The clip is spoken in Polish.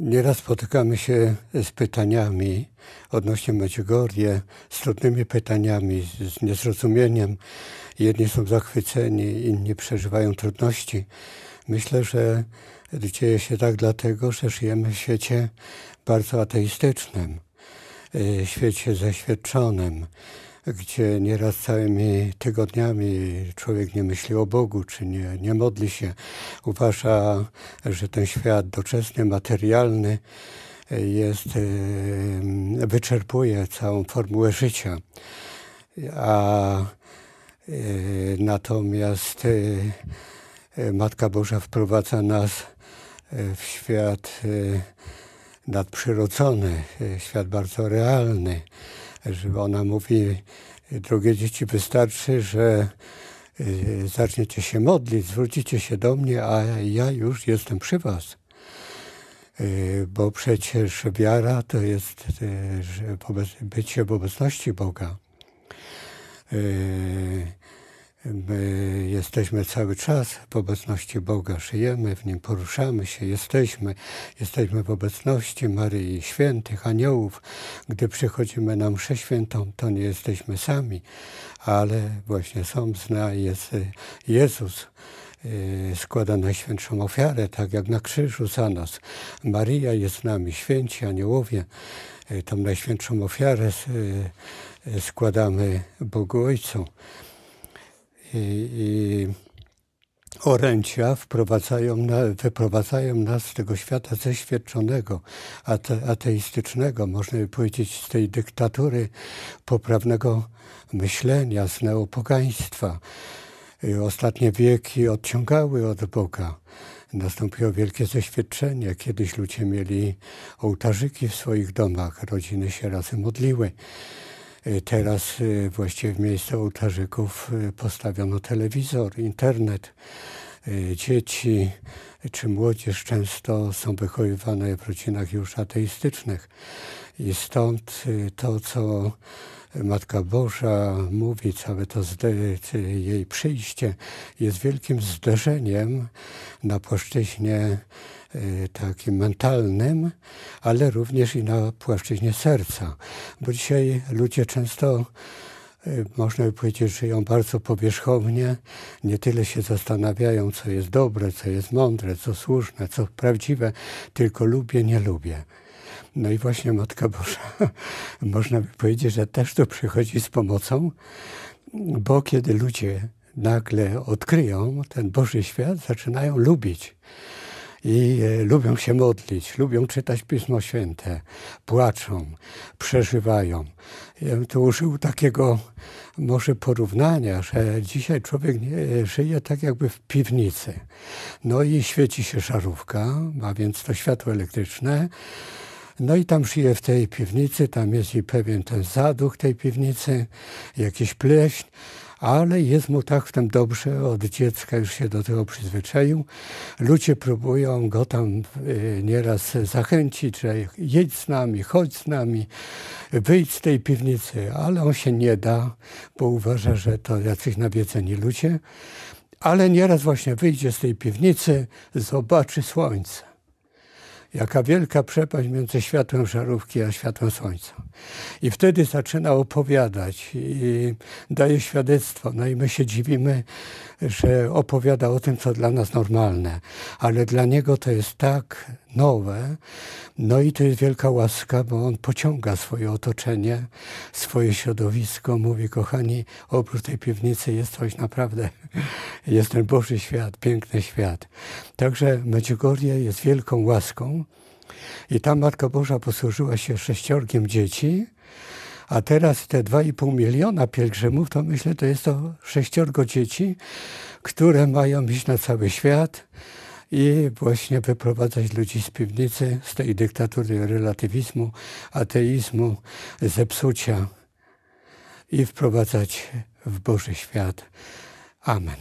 Nieraz spotykamy się z pytaniami odnośnie Medjugorje, z trudnymi pytaniami, z niezrozumieniem. Jedni są zachwyceni, inni przeżywają trudności. Myślę, że dzieje się tak dlatego, że żyjemy w świecie bardzo ateistycznym, y, świecie zaświadczonym, gdzie nieraz całymi tygodniami człowiek nie myśli o Bogu, czy nie, nie modli się. Uważa, że ten świat doczesny, materialny jest, e, wyczerpuje całą formułę życia. A e, natomiast e, Matka Boża wprowadza nas w świat nadprzyrodzony, świat bardzo realny że ona mówi, drogie dzieci, wystarczy, że y, zaczniecie się modlić, zwrócicie się do mnie, a ja już jestem przy was. Y, bo przecież wiara to jest y, bycie w obecności Boga. My jesteśmy cały czas w obecności Boga, żyjemy w Nim, poruszamy się, jesteśmy. Jesteśmy w obecności Maryi, świętych, aniołów. Gdy przychodzimy na mszę świętą, to nie jesteśmy sami, ale właśnie są z nami, jest Jezus y, składa najświętszą ofiarę, tak jak na krzyżu za nas. Maria jest z nami, święci aniołowie. Y, tą najświętszą ofiarę y, składamy Bogu Ojcu i, i oręcia wprowadzają na, wyprowadzają nas z tego świata zeświadczonego, ate, ateistycznego, można by powiedzieć, z tej dyktatury poprawnego myślenia, z neopogaństwa. I ostatnie wieki odciągały od Boga. Nastąpiło wielkie zeświadczenie. Kiedyś ludzie mieli ołtarzyki w swoich domach, rodziny się razem modliły. Y, teraz y, właściwie w miejsce ołtarzyków y, postawiono telewizor, internet. Dzieci czy młodzież często są wychowywane w rodzinach już ateistycznych. I stąd to, co Matka Boża mówi, całe to jej przyjście jest wielkim zderzeniem na płaszczyźnie takim mentalnym, ale również i na płaszczyźnie serca. Bo dzisiaj ludzie często y, można by powiedzieć, żyją bardzo powierzchownie, nie tyle się zastanawiają, co jest dobre, co jest mądre, co słuszne, co prawdziwe, tylko lubię, nie lubię. No i właśnie Matka Boża, można by powiedzieć, że też to przychodzi z pomocą, bo kiedy ludzie nagle odkryją ten Boży świat, zaczynają lubić i e, lubią się modlić, lubią czytać Pismo Święte, płaczą, przeżywają. Ja bym tu użył takiego może porównania, że dzisiaj człowiek nie, żyje tak jakby w piwnicy. No i świeci się żarówka, ma więc to światło elektryczne. No i tam żyje w tej piwnicy, tam jest i pewien ten zaduch tej piwnicy, jakiś pleśń, ale jest mu tak w tym dobrze, od dziecka już się do tego przyzwyczaił. Ludzie próbują go tam y, nieraz zachęcić, że jedź z nami, chodź z nami, wyjdź z tej piwnicy, ale on się nie da, bo uważa, że to jacyś nawiedzeni ludzie. Ale nieraz właśnie wyjdzie z tej piwnicy, zobaczy słońce. Jaka wielka przepaść między światłem żarówki a światłem słońca. I wtedy zaczyna opowiadać i daje świadectwo. No i my się dziwimy, że opowiada o tym, co dla nas normalne, ale dla niego to jest tak nowe. No i to jest wielka łaska, bo on pociąga swoje otoczenie, swoje środowisko. Mówi, kochani, oprócz tej piwnicy jest coś naprawdę, jest ten Boży świat, piękny świat. Także Medjugorje jest wielką łaską. I ta Matka Boża posłużyła się sześciorgiem dzieci, a teraz te 2,5 miliona pielgrzymów, to myślę, to jest to sześciorgo dzieci, które mają iść na cały świat i właśnie wyprowadzać ludzi z piwnicy, z tej dyktatury relatywizmu, ateizmu, zepsucia i wprowadzać w Boży świat. Amen.